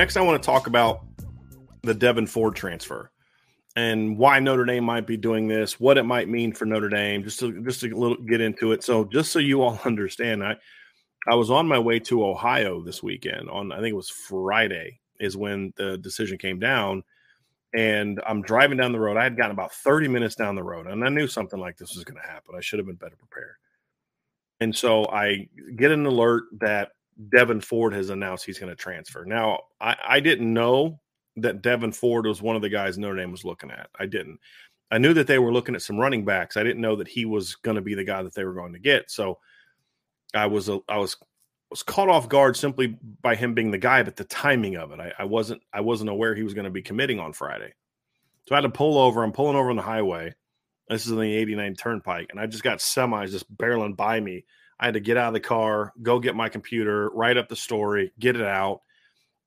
Next, I want to talk about the Devyn Ford transfer and why Notre Dame might be doing this, what it might mean for Notre Dame, just to just to little, get into it. So, just so you all understand, I I was on my way to Ohio this weekend. On I think it was Friday is when the decision came down, and I'm driving down the road. I had gotten about 30 minutes down the road, and I knew something like this was going to happen. I should have been better prepared. And so I get an alert that Devyn Ford has announced he's going to transfer. Now, I, I didn't know that Devyn Ford was one of the guys Notre Dame was looking at. I didn't. I knew that they were looking at some running backs. I didn't know that he was going to be the guy that they were going to get. So I was a, I was was caught off guard simply by him being the guy, but the timing of it, I, I wasn't I wasn't aware he was going to be committing on Friday. So I had to pull over. I'm pulling over on the highway. This is in the 89 Turnpike, and I just got semis just barreling by me I had to get out of the car, go get my computer, write up the story, get it out,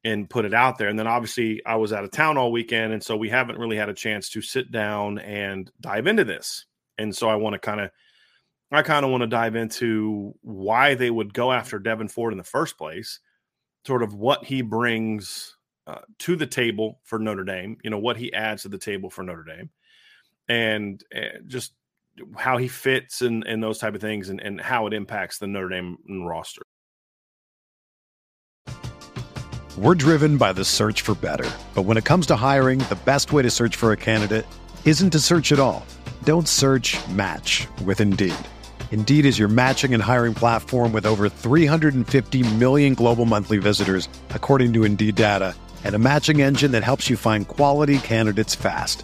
and put it out there. And then obviously I was out of town all weekend, and so we haven't really had a chance to sit down and dive into this. And so I want to kind of I kind of want to dive into why they would go after Devyn Ford in the first place, sort of what he brings uh, to the table for Notre Dame, you know, what he adds to the table for Notre Dame, and uh, just how he fits and and those type of things and, and how it impacts the Notre Dame roster. We're driven by the search for better. But when it comes to hiring, the best way to search for a candidate isn't to search at all. Don't search match with Indeed. Indeed is your matching and hiring platform with over 350 million global monthly visitors, according to Indeed data, and a matching engine that helps you find quality candidates fast.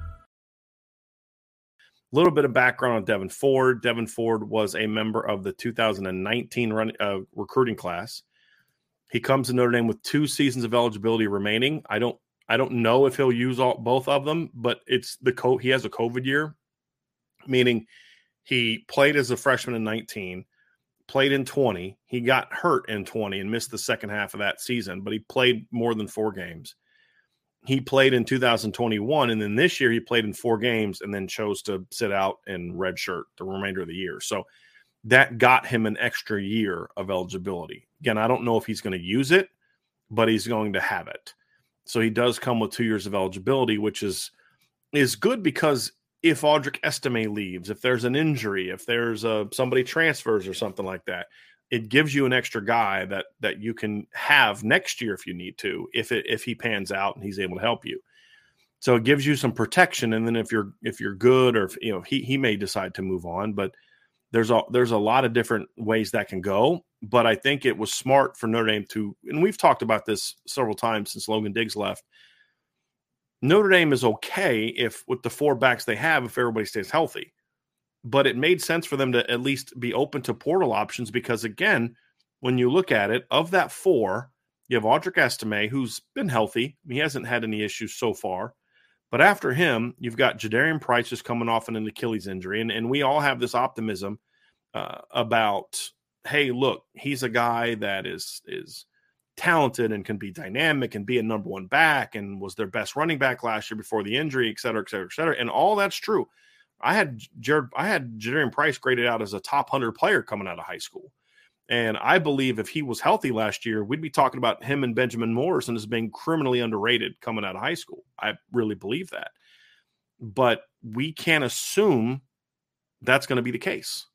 A little bit of background on Devyn Ford. Devyn Ford was a member of the 2019 run, uh, recruiting class. He comes to Notre Dame with two seasons of eligibility remaining. I don't I don't know if he'll use all both of them, but it's the co- he has a COVID year, meaning he played as a freshman in 19, played in 20. He got hurt in 20 and missed the second half of that season, but he played more than four games. He played in 2021, and then this year he played in four games and then chose to sit out in red shirt the remainder of the year. So that got him an extra year of eligibility. Again, I don't know if he's going to use it, but he's going to have it. So he does come with two years of eligibility, which is is good because if Audric Estime leaves, if there's an injury, if there's a somebody transfers or something like that, it gives you an extra guy that that you can have next year if you need to, if it if he pans out and he's able to help you. So it gives you some protection, and then if you're if you're good or if, you know he he may decide to move on, but there's a there's a lot of different ways that can go. But I think it was smart for Notre Dame to, and we've talked about this several times since Logan Diggs left Notre Dame is okay if with the four backs they have, if everybody stays healthy. But it made sense for them to at least be open to portal options because, again, when you look at it, of that four, you have Audric Estime, who's been healthy. He hasn't had any issues so far. But after him, you've got Jadarian Price just coming off an Achilles injury. And, and we all have this optimism uh, about, hey, look, he's a guy that is is talented and can be dynamic and be a number one back and was their best running back last year before the injury, et cetera, et cetera, et cetera. And all that's true. I had Jared, I had Jadarian Price graded out as a top hundred player coming out of high school. And I believe if he was healthy last year, we'd be talking about him and Benjamin Morrison as being criminally underrated coming out of high school. I really believe that. But we can't assume that's going to be the case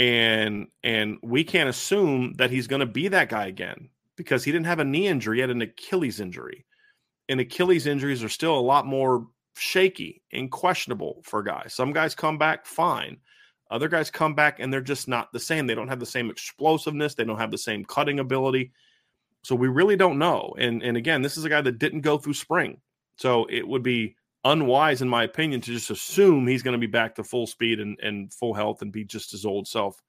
and and we can't assume that he's going to be that guy again because he didn't have a knee injury, he had an Achilles injury. And Achilles injuries are still a lot more shaky and questionable for guys. Some guys come back fine. Other guys come back and they're just not the same. They don't have the same explosiveness, they don't have the same cutting ability. So we really don't know. And and again, this is a guy that didn't go through spring. So it would be unwise, in my opinion, to just assume he's going to be back to full speed and, and full health and be just his old self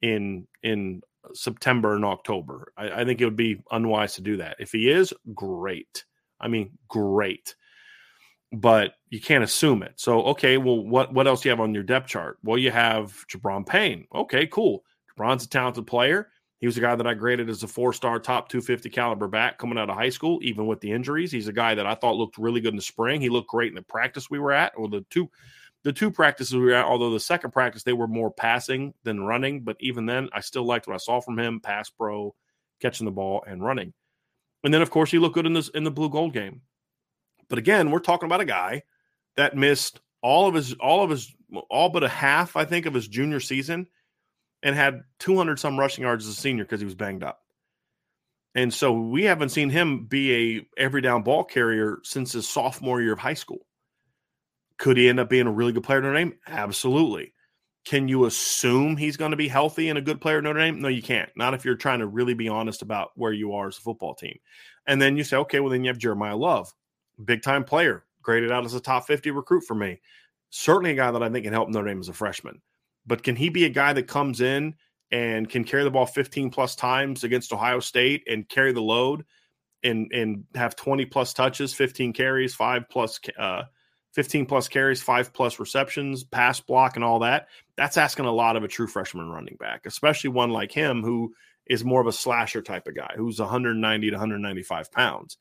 in in September and October. I, I think it would be unwise to do that. If he is, great. I mean, great. But you can't assume it. So, okay, well, what what else do you have on your depth chart? Well, you have Gi'Bran Payne. Okay, cool. Gi'Bran's a talented player. He was a guy that I graded as a four star top 250 caliber back coming out of high school, even with the injuries. He's a guy that I thought looked really good in the spring. He looked great in the practice we were at, or the two the two practices we were at, although the second practice they were more passing than running, but even then I still liked what I saw from him, pass pro, catching the ball and running. And then of course he looked good in this in the blue gold game. But again, we're talking about a guy that missed all of his all of his all but a half, I think, of his junior season and had 200 some rushing yards as a senior because he was banged up. And so we haven't seen him be a every down ball carrier since his sophomore year of high school. Could he end up being a really good player in Notre Dame? Absolutely. Can you assume he's going to be healthy and a good player in Notre Dame? No, you can't. Not if you're trying to really be honest about where you are as a football team. And then you say, okay, well, then you have Jeremiah Love, big time player, graded out as a top 50 recruit for me. Certainly a guy that I think can help Notre Dame as a freshman. But can he be a guy that comes in and can carry the ball 15 plus times against Ohio State and carry the load and and have 20 plus touches, 15 carries, five plus uh, 15 plus carries, five plus receptions, pass block, and all that. That's asking a lot of a true freshman running back, especially one like him who is more of a slasher type of guy who's 190 to 195 pounds.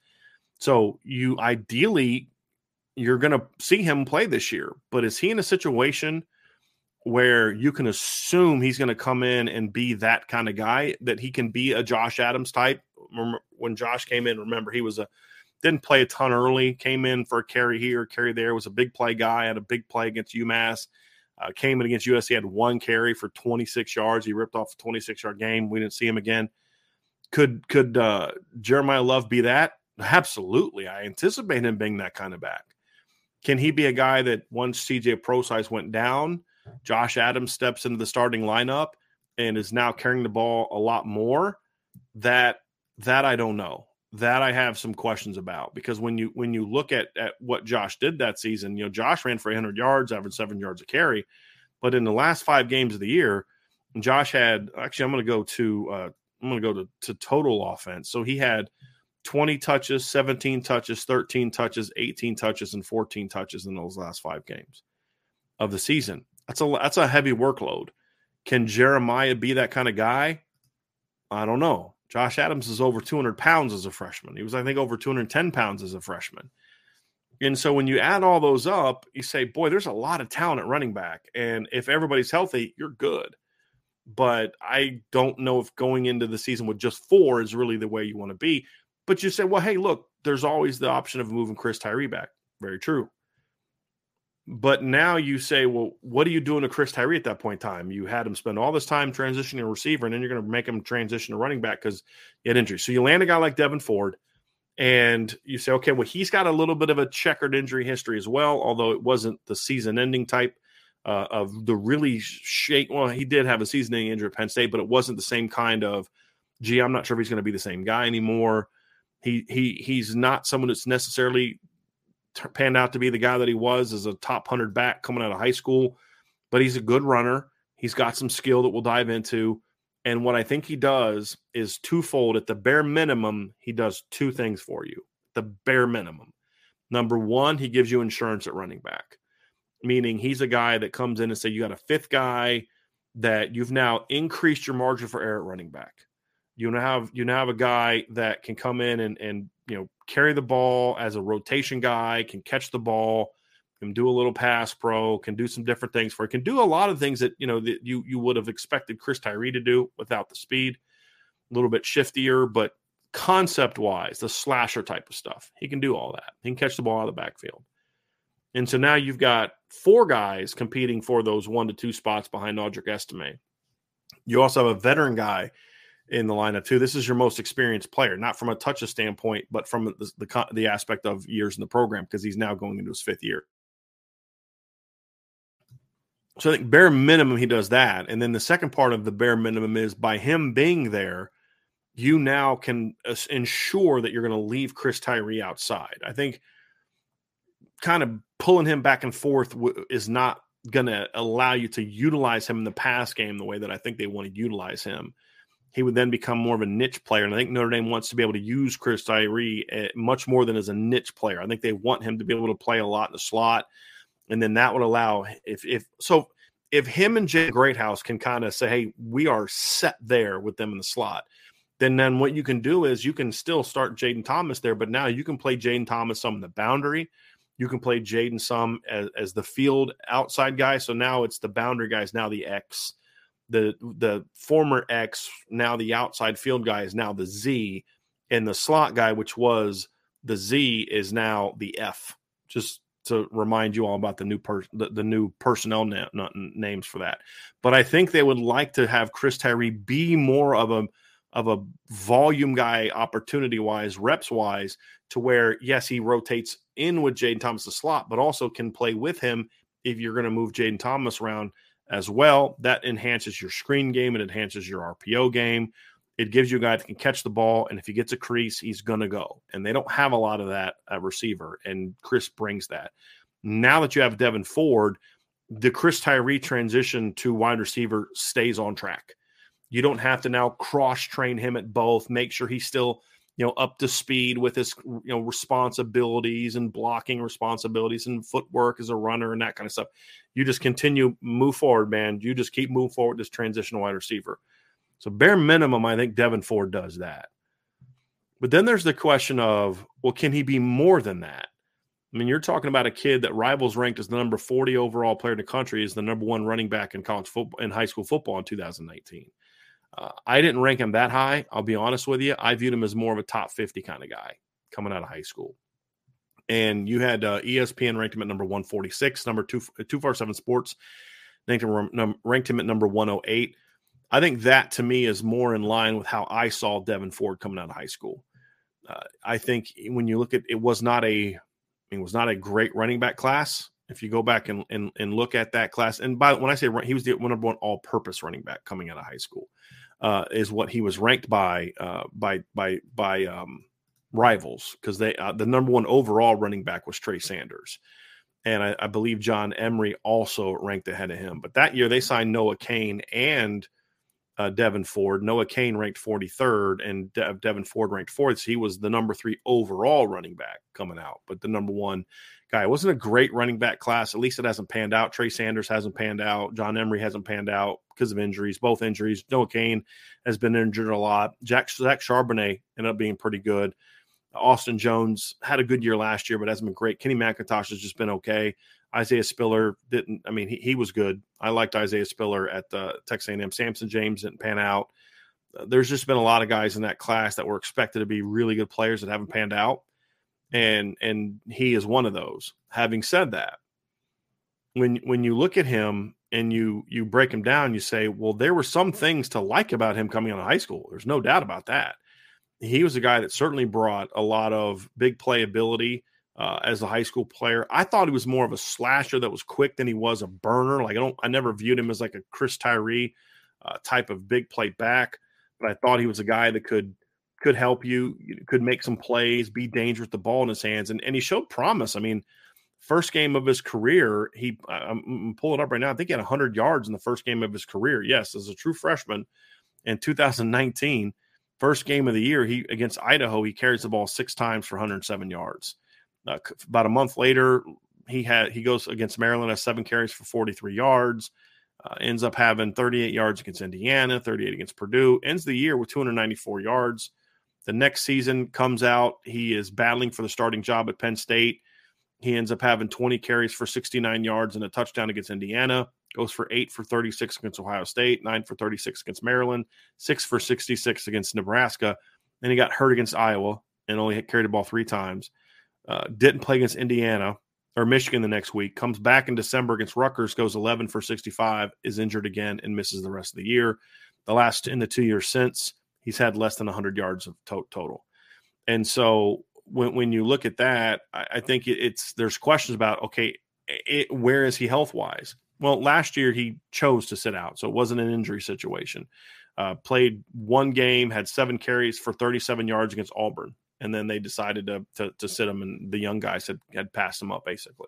So you ideally you're going to see him play this year, but is he in a situation where you can assume he's going to come in and be that kind of guy that he can be a Josh Adams type. When Josh came in, remember he was a didn't play a ton early, came in for a carry here, carry there, was a big play guy, had a big play against UMass. Uh, came in against USC, had one carry for 26 yards. He ripped off a 26 yard game. We didn't see him again. Could could uh, Jeremiah Love be that? Absolutely. I anticipate him being that kind of back. Can he be a guy that once CJ Prosise went down, Josh Adams steps into the starting lineup and is now carrying the ball a lot more. That that I don't know. That I have some questions about because when you when you look at at what Josh did that season, you know Josh ran for 100 yards, averaged seven yards a carry, but in the last five games of the year, Josh had actually I'm going to go to uh, I'm going to go to to total offense. So he had 20 touches, 17 touches, 13 touches, 18 touches, and 14 touches in those last five games of the season. That's a that's a heavy workload. Can Jeremiah be that kind of guy? I don't know. Josh Adams is over 200 pounds as a freshman. He was, I think, over 210 pounds as a freshman. And so when you add all those up, you say, boy, there's a lot of talent at running back. And if everybody's healthy, you're good. But I don't know if going into the season with just four is really the way you want to be. But you say, well, hey, look, there's always the option of moving Chris Tyree back. Very true. But now you say, well, what are you doing to Chris Tyree at that point in time? You had him spend all this time transitioning a receiver, and then you're going to make him transition to running back because he had injury. So you land a guy like Devyn Ford – and you say, okay, well, he's got a little bit of a checkered injury history as well, although it wasn't the season ending type uh, of the really shake. Well, he did have a season ending injury at Penn State, but it wasn't the same kind of, gee, I'm not sure if he's going to be the same guy anymore. He, he, he's not someone that's necessarily panned out to be the guy that he was as a top 100 back coming out of high school, but he's a good runner. He's got some skill that we'll dive into. And what I think he does is twofold. At the bare minimum, he does two things for you. The bare minimum. Number one, he gives you insurance at running back, meaning he's a guy that comes in and say you got a fifth guy that you've now increased your margin for error at running back. You now have you now have a guy that can come in and and you know carry the ball as a rotation guy, can catch the ball, can do a little pass pro, can do some different things for it, can do a lot of things that you know that you you would have expected Chris Tyree to do without the speed, a little bit shiftier, but concept wise, the slasher type of stuff, he can do all that. He can catch the ball out of the backfield. And so now you've got four guys competing for those one to two spots behind Audric Estime. You also have a veteran guy in the lineup too. This is your most experienced player, not from a touches standpoint, but from the, the, the aspect of years in the program because he's now going into his fifth year. So I think bare minimum he does that, and then the second part of the bare minimum is by him being there, you now can ensure that you're going to leave Chris Tyree outside. I think kind of pulling him back and forth is not going to allow you to utilize him in the pass game the way that I think they want to utilize him. He would then become more of a niche player, and I think Notre Dame wants to be able to use Chris Tyree eh, much more than as a niche player. I think they want him to be able to play a lot in the slot and then that would allow if if so if him and Jay Greathouse can kind of say, hey, we are set there with them in the slot, then then what you can do is you can still start Jayden Thomas there, but now you can play Jayden Thomas some in the boundary. You can play Jayden some as, as the field outside guy. So now it's the boundary guys, now the X. The the former X, now the outside field guy is now the Z, and the slot guy, which was the Z, is now the F. Just to remind you all about the new per- the, the new personnel na- names for that. But I think they would like to have Chris Tyree be more of a of a volume guy opportunity wise, reps wise, to where yes, he rotates in with Jayden Thomas the slot, but also can play with him if you're going to move Jayden Thomas around as well. That enhances your screen game, it enhances your RPO game. It gives you a guy that can catch the ball, and if he gets a crease, he's going to go. And they don't have a lot of that at receiver, and Chris brings that. Now that you have Devyn Ford, the Chris Tyree transition to wide receiver stays on track. You don't have to now cross train him at both. Make sure he's still, you know, up to speed with his, you know, responsibilities and blocking responsibilities and footwork as a runner and that kind of stuff. You just continue move forward, man. You just keep moving forward this transitional wide receiver. So bare minimum, I think devyn Ford does that. But then there's the question of, well, can he be more than that? I mean, you're talking about a kid that rivals ranked as the number 40 overall player in the country, is the number one running back in college football in high school football in 2019. Uh, I didn't rank him that high. I'll be honest with you. I viewed him as more of a top 50 kind of guy coming out of high school. And you had uh, ESPN ranked him at number 146, number two, 247 Sports ranked him, ranked him at number 108. I think that to me is more in line with how I saw Devyn Ford coming out of high school. Uh, I think when you look at it, was not a it was not a great running back class. If you go back and, and, and look at that class, and by when I say he was the number one all purpose running back coming out of high school, uh, is what he was ranked by uh, by by by um, rivals because they uh, the number one overall running back was Trey Sanders and I, I, believe John Emery also ranked ahead of him. But that year they signed Noah Cain and uh, Devyn Ford. Noah Cain ranked 43rd, and De- Devyn Ford ranked fourth. So he was the number three overall running back coming out, but the number one guy. It wasn't a great running back class. At least it hasn't panned out. Trey Sanders hasn't panned out. John Emery hasn't panned out because of injuries, both injuries. Noah Cain has been injured a lot. Jack Zach Charbonnet ended up being pretty good. Austin Jones had a good year last year, but hasn't been great. Kenny McIntosh has just been okay. Isaiah Spiller didn't. I mean, he, he was good. I liked Isaiah Spiller at uh, Texas A&M. Samson James didn't pan out. There's just been a lot of guys in that class that were expected to be really good players that haven't panned out, and and he is one of those. Having said that, when when you look at him and you you break him down, you say, well, there were some things to like about him coming out of high school. There's no doubt about that. He was a guy that certainly brought a lot of big playability uh, as a high school player. I thought he was more of a slasher that was quick than he was a burner. Like I don't, I never viewed him as like a Chris Tyree uh, type of big play back, but I thought he was a guy that could could help you, could make some plays, be dangerous with the ball in his hands, and and he showed promise. I mean, first game of his career, he I'm, pulling up right now. I think he had 100 yards in the first game of his career. Yes, as a true freshman in 2019. First game of the year, he against Idaho, he carries the ball six times for 107 yards. Uh, about a month later, he had he goes against Maryland, has seven carries for 43 yards. Uh, ends up having 38 yards against Indiana, 38 against Purdue. Ends the year with 294 yards. The next season comes out, he is battling for the starting job at Penn State. He ends up having 20 carries for 69 yards and a touchdown against Indiana. Goes for eight for 36 against Ohio State, nine for 36 against Maryland, six for 66 against Nebraska. Then he got hurt against Iowa and only carried the ball three times. Uh, didn't play against Indiana or Michigan the next week. Comes back in December against Rutgers, goes 11 for 65, is injured again, and misses the rest of the year. The last in the two years since, he's had less than 100 yards of to- total. And so when, when you look at that, I, I think it, it's there's questions about okay, it, where is he health wise? Well, last year he chose to sit out, so it wasn't an injury situation. Uh, played one game, had seven carries for 37 yards against Auburn and then they decided to, to, to sit him, and the young guys had had passed him up basically.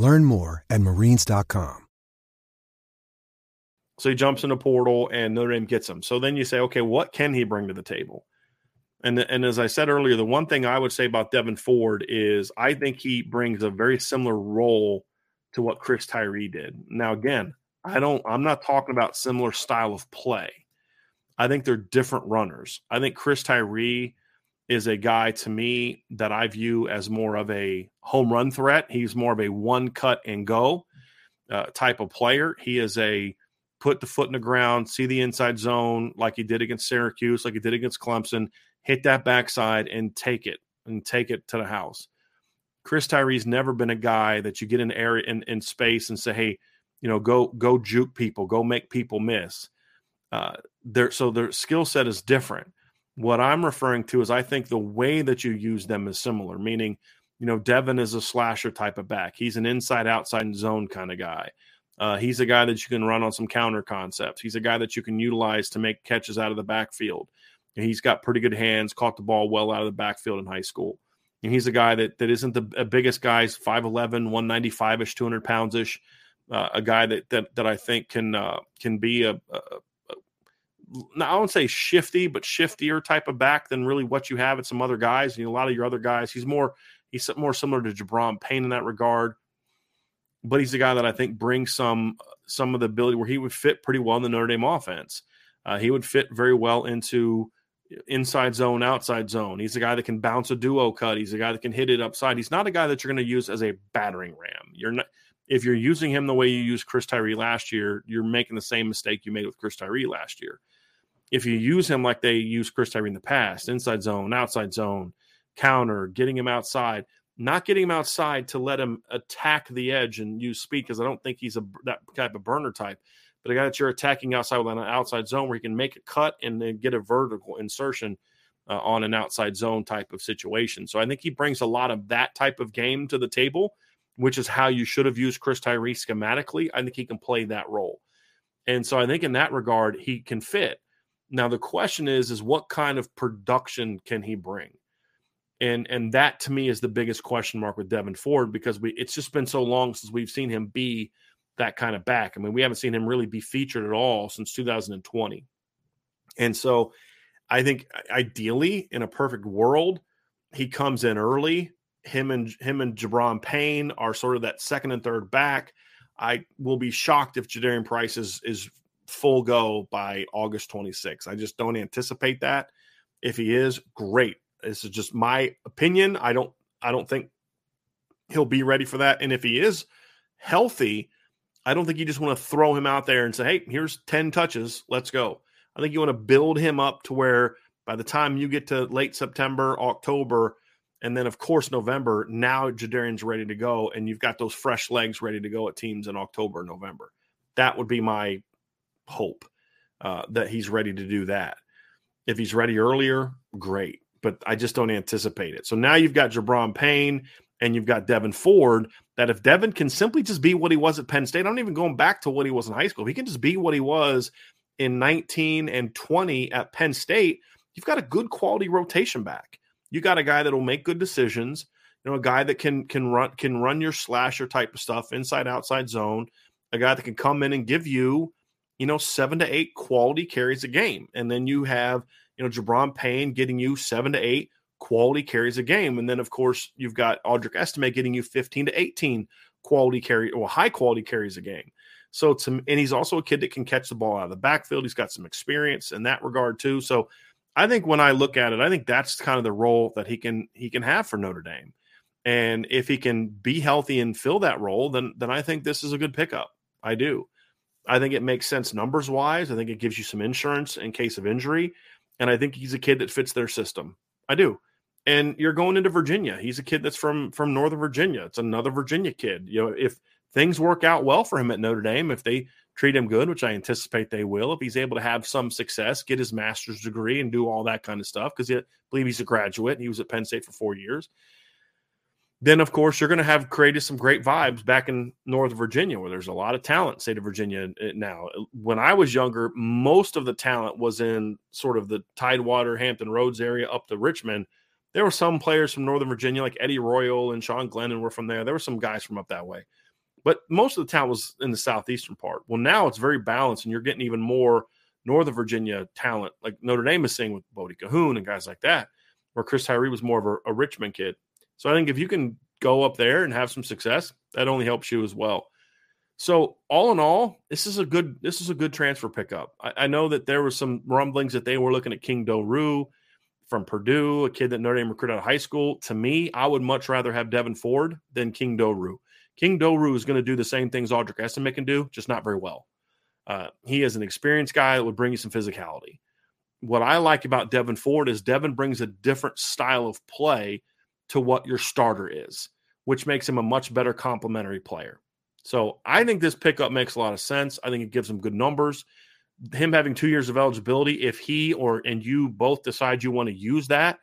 Learn more at marines.com. So he jumps in a portal and Notre Dame gets him. So then you say, okay, what can he bring to the table? And, and as I said earlier, the one thing I would say about Devyn Ford is I think he brings a very similar role to what Chris Tyree did. Now, again, I don't, I'm not talking about similar style of play. I think they're different runners. I think Chris Tyree is a guy to me that I view as more of a home run threat. He's more of a one cut and go uh, type of player. He is a put the foot in the ground, see the inside zone like he did against Syracuse, like he did against Clemson, hit that backside and take it and take it to the house. Chris Tyree's never been a guy that you get in area in, in space and say, hey, you know, go go juke people, go make people miss. Uh, there, so their skill set is different. What I'm referring to is I think the way that you use them is similar, meaning, you know, Devyn is a slasher type of back. He's an inside outside zone kind of guy. Uh, he's a guy that you can run on some counter concepts. He's a guy that you can utilize to make catches out of the backfield. And he's got pretty good hands, caught the ball well out of the backfield in high school. And he's a guy that that isn't the biggest guy, 5'11, 195 ish, 200 pounds ish. Uh, a guy that, that that I think can uh, can be a, a, I won't say shifty, but shiftier type of back than really what you have at some other guys. You know, a lot of your other guys, he's more he's more similar to Gi'Bran Payne in that regard. But he's a guy that I think brings some some of the ability where he would fit pretty well in the Notre Dame offense. Uh, he would fit very well into inside zone, outside zone. He's a guy that can bounce a duo cut. He's a guy that can hit it upside. He's not a guy that you're going to use as a battering ram. You're not if you're using him the way you used Chris Tyree last year, you're making the same mistake you made with Chris Tyree last year. If you use him like they used Chris Tyree in the past, inside zone, outside zone, counter, getting him outside, not getting him outside to let him attack the edge and use speed because I don't think he's a that type of burner type. But a guy that you're attacking outside with an outside zone where he can make a cut and then get a vertical insertion uh, on an outside zone type of situation. So I think he brings a lot of that type of game to the table which is how you should have used Chris Tyree schematically. I think he can play that role. And so I think in that regard, he can fit. Now the question is, is what kind of production can he bring? And and that to me is the biggest question mark with Devyn Ford because we it's just been so long since we've seen him be that kind of back. I mean, we haven't seen him really be featured at all since 2020. And so I think ideally in a perfect world, he comes in early him and him and Gi'Bran Payne are sort of that second and third back. I will be shocked if Jadarian Price is is full go by August 26th. I just don't anticipate that. If he is, great. This is just my opinion. I don't I don't think he'll be ready for that. And if he is healthy, I don't think you just want to throw him out there and say, "Hey, here's 10 touches, let's go." I think you want to build him up to where by the time you get to late September, October, and then, of course, November, now Jadarian's ready to go, and you've got those fresh legs ready to go at teams in October, November. That would be my hope uh, that he's ready to do that. If he's ready earlier, great, but I just don't anticipate it. So now you've got Gi'Bran Payne and you've got Devyn Ford. That if Devyn can simply just be what he was at Penn State, I'm even going back to what he was in high school. If he can just be what he was in 19 and 20 at Penn State, you've got a good quality rotation back you got a guy that'll make good decisions. You know, a guy that can can run can run your slasher type of stuff inside outside zone. A guy that can come in and give you, you know, seven to eight quality carries a game, and then you have you know Gi'Bran Payne getting you seven to eight quality carries a game, and then of course you've got Audric Estime getting you fifteen to eighteen quality carry or high quality carries a game. So to and he's also a kid that can catch the ball out of the backfield. He's got some experience in that regard too. So I think when I look at it, I think that's kind of the role that he can he can have for Notre Dame. And if he can be healthy and fill that role, then then I think this is a good pickup. I do. I think it makes sense numbers wise. I think it gives you some insurance in case of injury. And I think he's a kid that fits their system. I do. And you're going into Virginia. He's a kid that's from from Northern Virginia. It's another Virginia kid. You know, if things work out well for him at Notre Dame, if they treat him good, which I anticipate they will, if he's able to have some success, get his master's degree, and do all that kind of stuff, because I believe he's a graduate. He was at Penn State for four years. Then, of course, you're going to have created some great vibes back in Northern Virginia, where there's a lot of talent, state of Virginia uh, now. When I was younger, most of the talent was in sort of the Tidewater, Hampton Roads area up to Richmond. There were some players from Northern Virginia, like Eddie Royal and Sean Glennon, were from there. There were some guys from up that way but most of the town was in the southeastern part. Well, now it's very balanced, and you're getting even more Northern Virginia talent, like Notre Dame is seeing with Bodie Kahoun and guys like that, where Chris Tyree was more of a, a Richmond kid. So I think if you can go up there and have some success, that only helps you as well. So all in all, this is a good this is a good transfer pickup. I, I know that there was some rumblings that they were looking at King Doerue from Purdue, a kid that Notre Dame recruited out of high school. To me, I would much rather have Devyn Ford than King Doerue. King Doerue is going to do the same things Audric Estime can do, just not very well. Uh, he is an experienced guy that would bring you some physicality. What I like about Devyn Ford is Devyn brings a different style of play to what your starter is, which makes him a much better complementary player. So I think this pickup makes a lot of sense. I think it gives him good numbers. Him having two years of eligibility, if he or and you both decide you want to use that,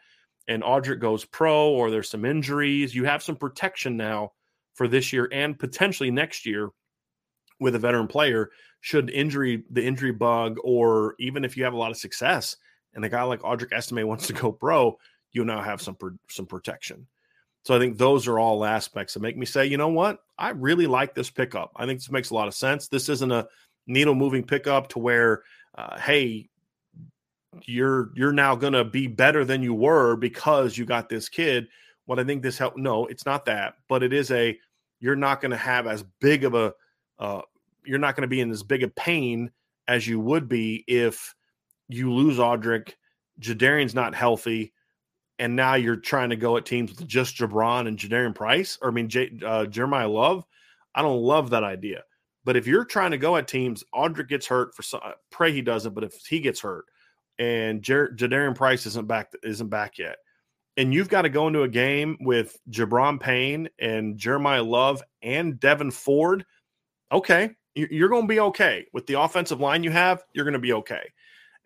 and Audric goes pro or there's some injuries, you have some protection now for this year and potentially next year with a veteran player should injury the injury bug or even if you have a lot of success and a guy like Audric Estime wants to go pro, you now have some some protection. So I think those are all aspects that make me say, you know what, I really like this pickup. I think this makes a lot of sense. This isn't a needle moving pickup to where, uh, hey, you're you're now to be better than you were because you got this kid. What I think this help no, it's not that, but it is a you're not to have as big of a uh, you're not to be in as big a pain as you would be if you lose Audric Jadarian's not healthy, and now you're trying to go at teams with just Gi'Bran and Jadarian Price, or I mean J, uh, Jeremiah Love. I don't love that idea. But if you're trying to go at teams, Audric gets hurt for some, pray he doesn't, but if he gets hurt and Jer- Jadarian Price isn't back isn't back yet, and you've got to go into a game with Gi'Bran Payne and Jeremiah Love and Devyn Ford, okay, you're going to be okay with the offensive line you have. You're going to be okay,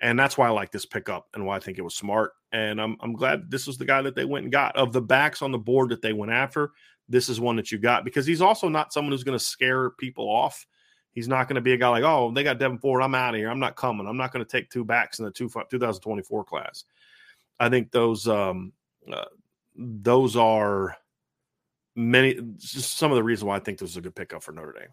and that's why I like this pickup and why I think it was smart. And I'm I'm glad this was the guy that they went and got of the backs on the board that they went after. This is one that you got because he's also not someone who's going to scare people off. He's not going to be a guy like, oh, they got Devyn Ford. I'm out of here. I'm not coming. I'm not going to take two backs in the two, 2024 class. I think those um, uh, those are many some of the reasons why I think this is a good pickup for Notre Dame.